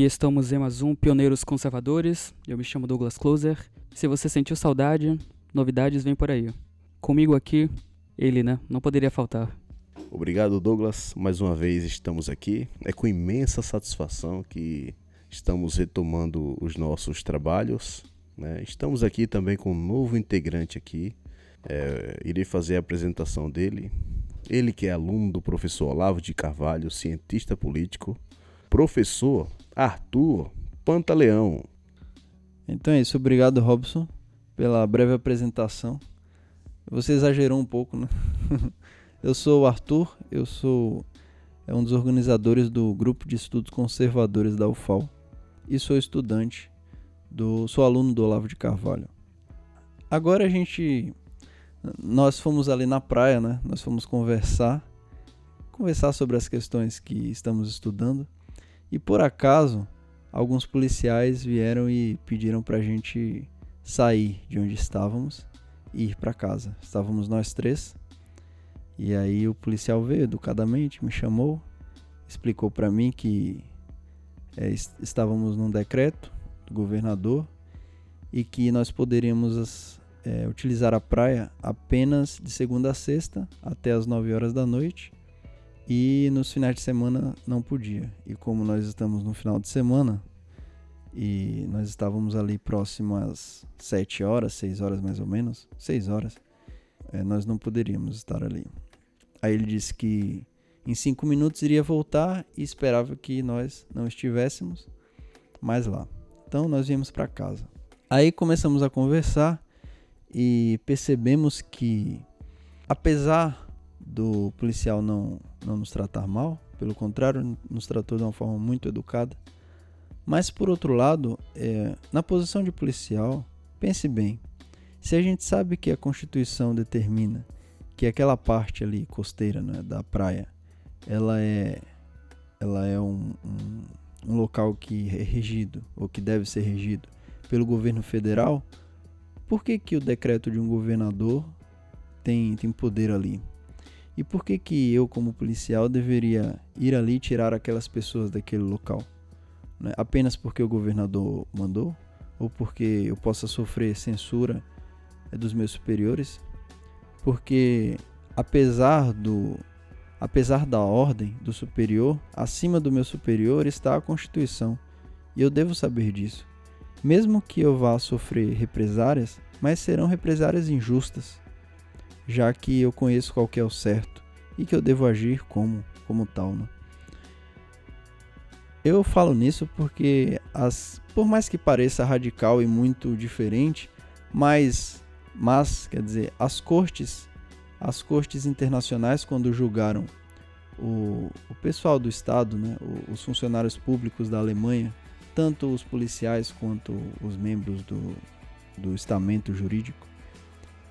E estamos em mais um Pioneiros Conservadores. Eu me chamo Douglas Closer. Se você sentiu saudade, novidades vêm por aí. Comigo aqui, ele, né? Não poderia faltar. Obrigado, Douglas. Mais uma vez estamos aqui. É com imensa satisfação que estamos retomando os nossos trabalhos. Né? Estamos aqui também com um novo integrante aqui. É, irei fazer a apresentação dele. Ele que é aluno do professor Olavo de Carvalho, cientista político, professor Arthur Pantaleão. Então é isso, obrigado Robson pela breve apresentação. Você exagerou um pouco, né? eu sou o Arthur, eu sou é um dos organizadores do grupo de estudos conservadores da UFAL e sou estudante do sou aluno do Olavo de Carvalho. Agora a gente nós fomos ali na praia, né? Nós fomos conversar, conversar sobre as questões que estamos estudando. E por acaso, alguns policiais vieram e pediram para a gente sair de onde estávamos e ir para casa. Estávamos nós três. E aí o policial veio educadamente, me chamou, explicou para mim que é, estávamos num decreto do governador e que nós poderíamos é, utilizar a praia apenas de segunda a sexta até as 9 horas da noite e nos finais de semana não podia. E como nós estamos no final de semana e nós estávamos ali próximo às 7 horas, 6 horas mais ou menos, 6 horas, é, nós não poderíamos estar ali. Aí ele disse que em 5 minutos iria voltar e esperava que nós não estivéssemos mais lá. Então nós viemos para casa. Aí começamos a conversar e percebemos que, apesar do policial não, não nos tratar mal, pelo contrário, nos tratou de uma forma muito educada. Mas, por outro lado, é, na posição de policial, pense bem: se a gente sabe que a Constituição determina que aquela parte ali costeira né, da praia ela é, ela é um, um, um local que é regido, ou que deve ser regido, pelo governo federal, por que, que o decreto de um governador tem, tem poder ali? E por que, que eu, como policial, deveria ir ali e tirar aquelas pessoas daquele local? Né? Apenas porque o governador mandou? Ou porque eu possa sofrer censura é, dos meus superiores? Porque apesar do apesar da ordem do superior, acima do meu superior está a Constituição, e eu devo saber disso mesmo que eu vá sofrer represárias, mas serão represárias injustas, já que eu conheço qual é o certo e que eu devo agir como, como tal. Né? Eu falo nisso porque, as, por mais que pareça radical e muito diferente, mas, mas quer dizer, as cortes, as cortes internacionais quando julgaram o, o pessoal do Estado, né, os funcionários públicos da Alemanha tanto os policiais quanto os membros do, do estamento jurídico,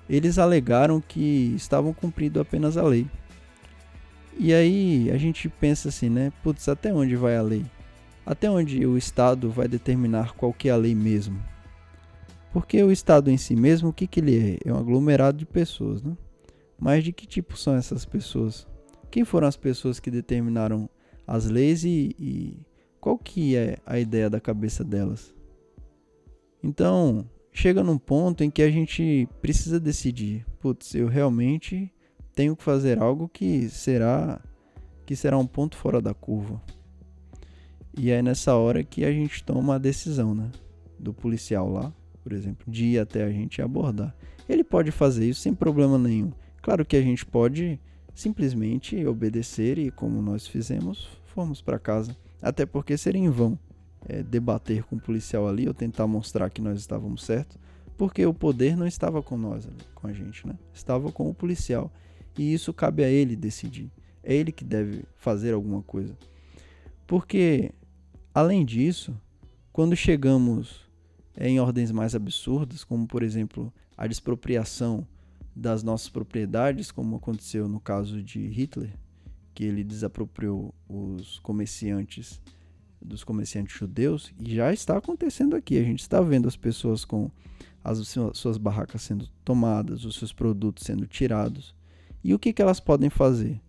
eles alegaram que estavam cumprindo apenas a lei. E aí a gente pensa assim, né? Putz, até onde vai a lei? Até onde o Estado vai determinar qual que é a lei mesmo? Porque o Estado em si mesmo, o que, que ele é? É um aglomerado de pessoas, né? Mas de que tipo são essas pessoas? Quem foram as pessoas que determinaram as leis e, e qual que é a ideia da cabeça delas? Então, chega num ponto em que a gente precisa decidir, putz, eu realmente tenho que fazer algo que será que será um ponto fora da curva. E é nessa hora que a gente toma a decisão, né? Do policial lá, por exemplo, de ir até a gente abordar. Ele pode fazer isso sem problema nenhum. Claro que a gente pode simplesmente obedecer e, como nós fizemos, fomos para casa. Até porque seria em vão é, debater com o policial ali ou tentar mostrar que nós estávamos certos, porque o poder não estava com nós, com a gente, né? Estava com o policial. E isso cabe a ele decidir. É ele que deve fazer alguma coisa. Porque, além disso, quando chegamos é, em ordens mais absurdas, como por exemplo a expropriação das nossas propriedades, como aconteceu no caso de Hitler, que ele desapropriou os comerciantes dos comerciantes judeus e já está acontecendo aqui. A gente está vendo as pessoas com as suas barracas sendo tomadas, os seus produtos sendo tirados. E o que, que elas podem fazer?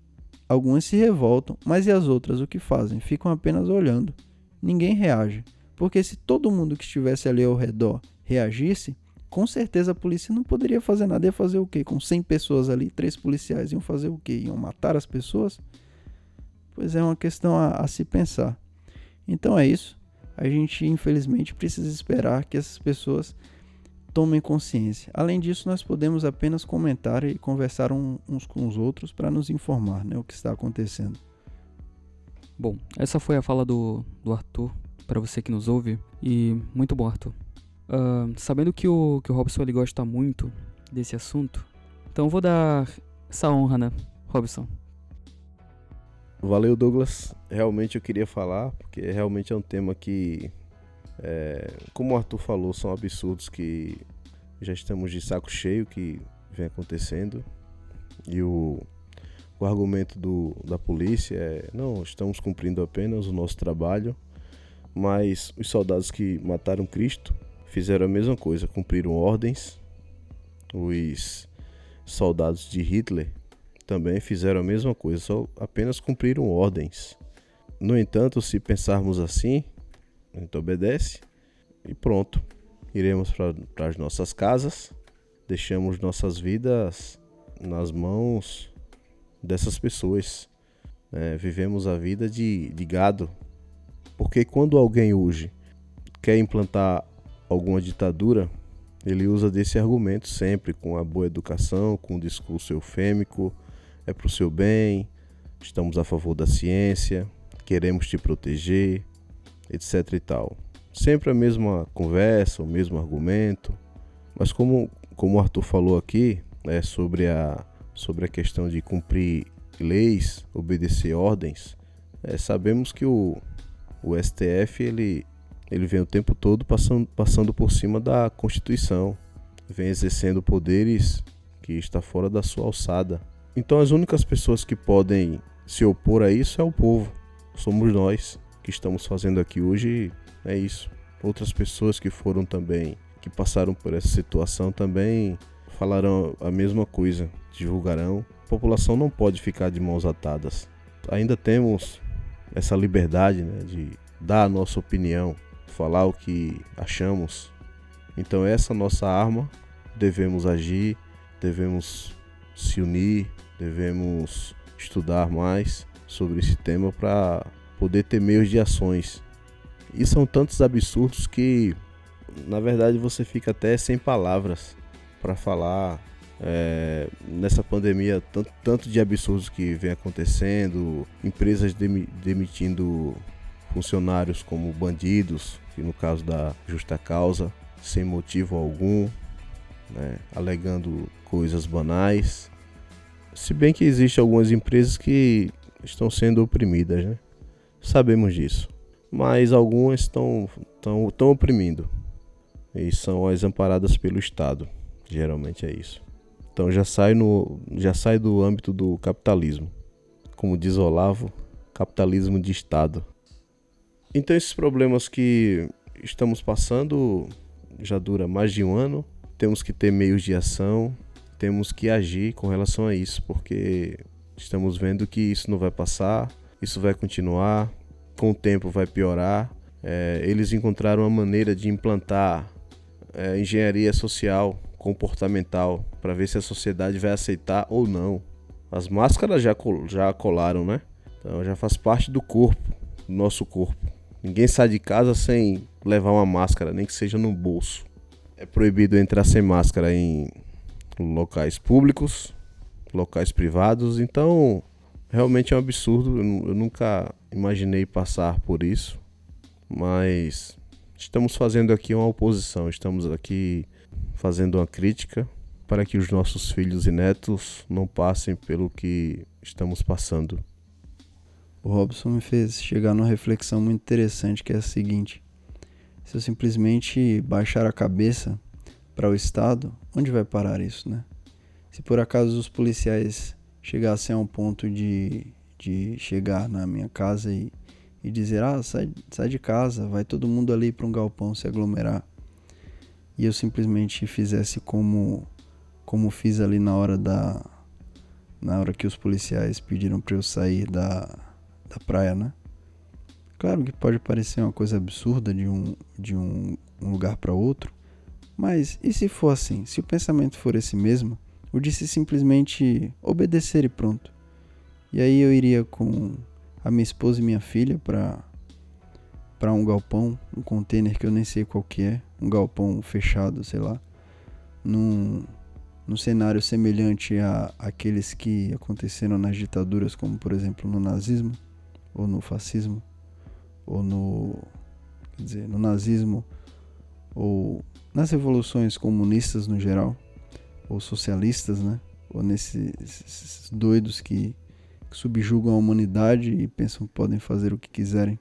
Algumas se revoltam, mas e as outras o que fazem? Ficam apenas olhando ninguém reage. Porque se todo mundo que estivesse ali ao redor reagisse, com certeza a polícia não poderia fazer nada. Ia fazer o quê? Com 100 pessoas ali, três policiais iam fazer o quê? Iam matar as pessoas? Pois é uma questão a, a se pensar. Então é isso. A gente, infelizmente, precisa esperar que essas pessoas tomem consciência. Além disso, nós podemos apenas comentar e conversar um, uns com os outros para nos informar né, o que está acontecendo. Bom, essa foi a fala do, do Arthur para você que nos ouve e muito bom, Arthur. Uh, sabendo que o, que o Robson ele gosta muito desse assunto, então vou dar essa honra, né, Robson? Valeu, Douglas. Realmente eu queria falar, porque realmente é um tema que é, como o Arthur falou, são absurdos que já estamos de saco cheio que vem acontecendo. E o, o argumento do, da polícia é: não, estamos cumprindo apenas o nosso trabalho, mas os soldados que mataram Cristo fizeram a mesma coisa, cumpriram ordens. Os soldados de Hitler também fizeram a mesma coisa, só apenas cumpriram ordens. No entanto, se pensarmos assim, a gente obedece e pronto. Iremos para as nossas casas, deixamos nossas vidas nas mãos dessas pessoas. É, vivemos a vida de, de gado. Porque quando alguém hoje quer implantar alguma ditadura, ele usa desse argumento sempre com a boa educação, com o discurso eufêmico, é para o seu bem, estamos a favor da ciência, queremos te proteger, etc e tal. Sempre a mesma conversa, o mesmo argumento, mas como, como o Arthur falou aqui, né, sobre, a, sobre a questão de cumprir leis, obedecer ordens, é, sabemos que o, o STF ele, ele vem o tempo todo passando, passando por cima da Constituição, vem exercendo poderes que está fora da sua alçada. Então as únicas pessoas que podem se opor a isso é o povo, somos nós que estamos fazendo aqui hoje é isso. Outras pessoas que foram também, que passaram por essa situação também falarão a mesma coisa, divulgarão. A população não pode ficar de mãos atadas. Ainda temos essa liberdade né, de dar a nossa opinião, falar o que achamos. Então essa nossa arma, devemos agir, devemos se unir, devemos estudar mais sobre esse tema para poder ter meios de ações. E são tantos absurdos que, na verdade, você fica até sem palavras para falar é, nessa pandemia, tanto, tanto de absurdos que vem acontecendo, empresas demitindo funcionários como bandidos, que no caso da justa causa, sem motivo algum, né, alegando coisas banais. Se bem que existem algumas empresas que estão sendo oprimidas, né? Sabemos disso. Mas algumas estão tão, tão oprimindo. E são as amparadas pelo Estado. Geralmente é isso. Então já sai, no, já sai do âmbito do capitalismo. Como diz Olavo, capitalismo de Estado. Então esses problemas que estamos passando já dura mais de um ano. Temos que ter meios de ação, temos que agir com relação a isso, porque estamos vendo que isso não vai passar, isso vai continuar, com o tempo vai piorar. É, eles encontraram uma maneira de implantar é, engenharia social, comportamental, para ver se a sociedade vai aceitar ou não. As máscaras já, já colaram, né? Então já faz parte do corpo, do nosso corpo. Ninguém sai de casa sem levar uma máscara, nem que seja no bolso. É proibido entrar sem máscara em locais públicos, locais privados, então realmente é um absurdo. Eu, nunca imaginei passar por isso, mas estamos fazendo aqui uma oposição, estamos aqui fazendo uma crítica para que os nossos filhos e netos não passem pelo que estamos passando. O Robson me fez chegar numa reflexão muito interessante que é a seguinte: se eu simplesmente baixar a cabeça para o Estado, onde vai parar isso, né? Se por acaso os policiais chegassem a um ponto de, de chegar na minha casa e, e dizer: Ah, sai, sai de casa, vai todo mundo ali para um galpão se aglomerar. E eu simplesmente fizesse como, como fiz ali na hora da. Na hora que os policiais pediram para eu sair da, da praia, né? Claro que pode parecer uma coisa absurda de um, de um, um lugar para outro, mas e se for assim? Se o pensamento for esse mesmo, o de se simplesmente obedecer e pronto. E aí eu iria com a minha esposa e minha filha para para um galpão, um container que eu nem sei qual que é, um galpão fechado, sei lá, num, num cenário semelhante a aqueles que aconteceram nas ditaduras, como por exemplo no nazismo ou no fascismo ou no quer dizer, no nazismo ou nas revoluções comunistas no geral ou socialistas, né? Ou nesses doidos que, que subjugam a humanidade e pensam que podem fazer o que quiserem.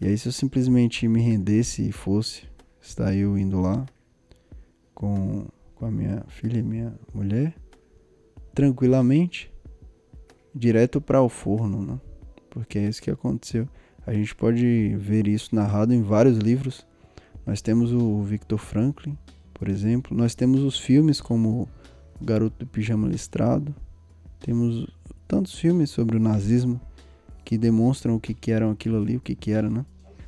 E aí se eu simplesmente me rendesse e fosse, está eu indo lá com, com a minha filha e minha mulher, tranquilamente, direto para o forno, né? Porque é isso que aconteceu. A gente pode ver isso narrado em vários livros. Nós temos o Victor Franklin, por exemplo. Nós temos os filmes como O Garoto do Pijama Listrado. Temos tantos filmes sobre o nazismo que demonstram o que, que eram aquilo ali, o que, que era, né?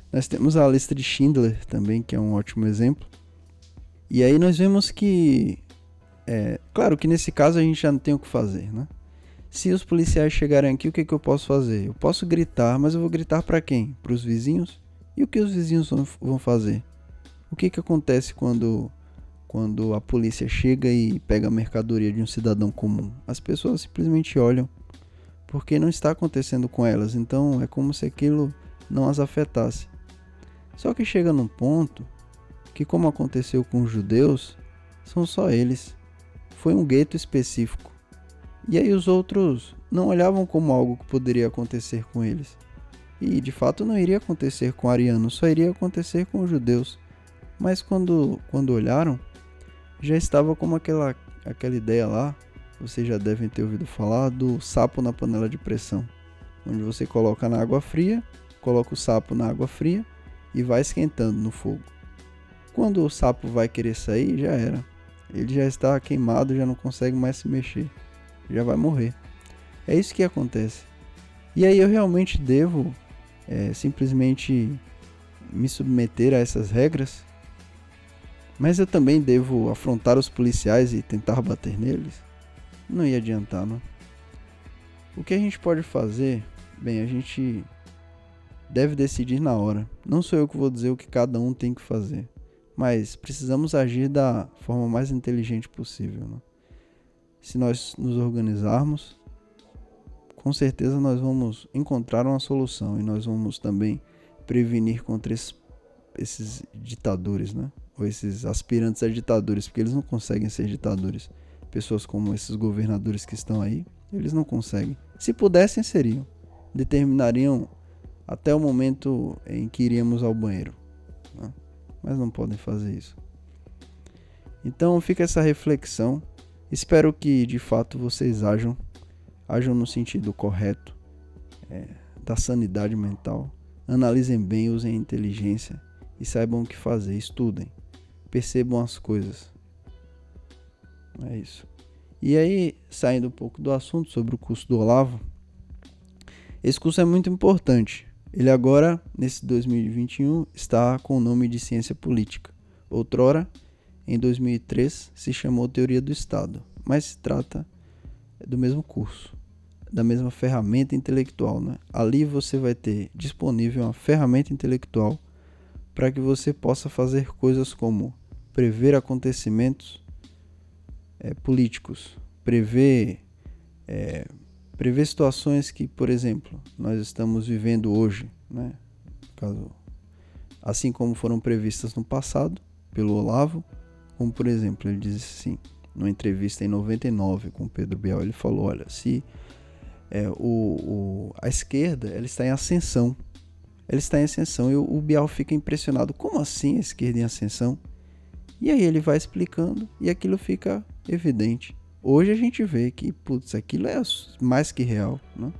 Nós temos a lista de Schindler também, que é um ótimo exemplo. E aí nós vemos que, é, claro que nesse caso a gente já não tem o que fazer, né? Se os policiais chegarem aqui, o que, que eu posso fazer? Eu posso gritar, mas eu vou gritar para quem? Para os vizinhos? E o que os vizinhos vão fazer? O que, que acontece quando, quando a polícia chega e pega a mercadoria de um cidadão comum? As pessoas simplesmente olham, porque não está acontecendo com elas, então é como se aquilo não as afetasse. Só que chega num ponto que, como aconteceu com os judeus, são só eles. Foi um gueto específico. E aí os outros não olhavam como algo que poderia acontecer com eles. E de fato não iria acontecer com arianos, só iria acontecer com os judeus. Mas quando, quando olharam, já estava como aquela, aquela ideia lá, vocês já devem ter ouvido falar do sapo na panela de pressão, onde você coloca na água fria, coloca o sapo na água fria e vai esquentando no fogo. Quando o sapo vai querer sair, já era. Ele já está queimado, já não consegue mais se mexer já vai morrer. É isso que acontece. E aí eu realmente devo é, simplesmente me submeter a essas regras, mas eu também devo afrontar os policiais e tentar bater neles? Não ia adiantar, não. O que a gente pode fazer? Bem, a gente deve decidir na hora. Não sou eu que vou dizer o que cada um tem que fazer, mas precisamos agir da forma mais inteligente possível. Né? se nós nos organizarmos, com certeza nós vamos encontrar uma solução e nós vamos também prevenir contra esses, esses ditadores, né? Ou esses aspirantes a ditadores, porque eles não conseguem ser ditadores. Pessoas como esses governadores que estão aí, eles não conseguem. Se pudessem, seriam. Determinariam até o momento em que iríamos ao banheiro. Né? Mas não podem fazer isso. Então fica essa reflexão Espero que de fato vocês ajam, ajam no sentido correto é, da sanidade mental. Analisem bem, usem inteligência e saibam o que fazer. Estudem, percebam as coisas. É isso. E aí, saindo um pouco do assunto sobre o curso do Olavo, esse curso é muito importante. Ele agora, nesse 2021, está com o nome de Ciência Política. Outrora, em 2003 se chamou Teoria do Estado, mas se trata do mesmo curso, da mesma ferramenta intelectual. Né? Ali você vai ter disponível uma ferramenta intelectual para que você possa fazer coisas como prever acontecimentos é, políticos, prever, é, prever situações que, por exemplo, nós estamos vivendo hoje, né? Caso, assim como foram previstas no passado pelo Olavo, como por exemplo, ele diz assim, numa entrevista em 99 com Pedro Bial, ele falou, olha, se é, o, o, a esquerda ela está em ascensão, ela está em ascensão e o, o Bial fica impressionado, como assim a esquerda em ascensão? E aí ele vai explicando e aquilo fica evidente. Hoje a gente vê que, putz, aquilo é mais que real, né?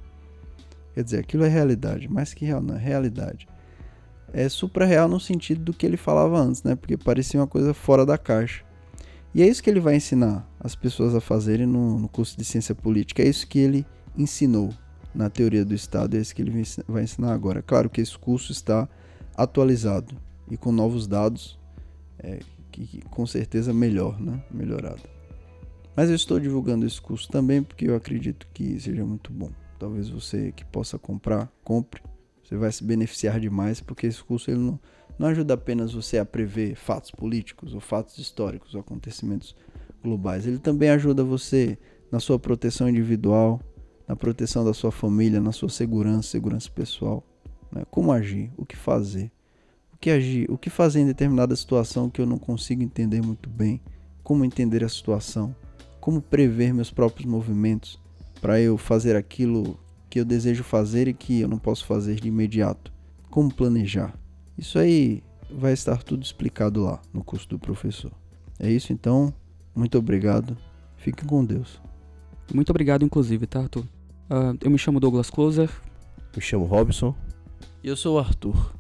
Quer dizer, aquilo é realidade, mais que real, não é realidade é supra-real no sentido do que ele falava antes, né? Porque parecia uma coisa fora da caixa. E é isso que ele vai ensinar as pessoas a fazerem no, no curso de ciência política. É isso que ele ensinou na teoria do Estado, é esse que ele vai ensinar agora. Claro que esse curso está atualizado e com novos dados, é, que, com certeza melhor, né? melhorado. Mas eu estou divulgando esse curso também porque eu acredito que seja muito bom. Talvez você que possa comprar, compre. Você vai se beneficiar demais porque esse curso ele não, não ajuda apenas você a prever fatos políticos ou fatos históricos ou acontecimentos globais. Ele também ajuda você na sua proteção individual, na proteção da sua família, na sua segurança, segurança pessoal. Né? Como agir, o que fazer, o que agir, o que fazer em determinada situação que eu não consigo entender muito bem, como entender a situação, como prever meus próprios movimentos para eu fazer aquilo que eu desejo fazer e que eu não posso fazer de imediato, como planejar. Isso aí vai estar tudo explicado lá no curso do professor. É isso então, muito obrigado, fiquem com Deus. Muito obrigado, inclusive, tá, Arthur? Uh, eu me chamo Douglas Closer. Me chamo Robson. E eu sou o Arthur.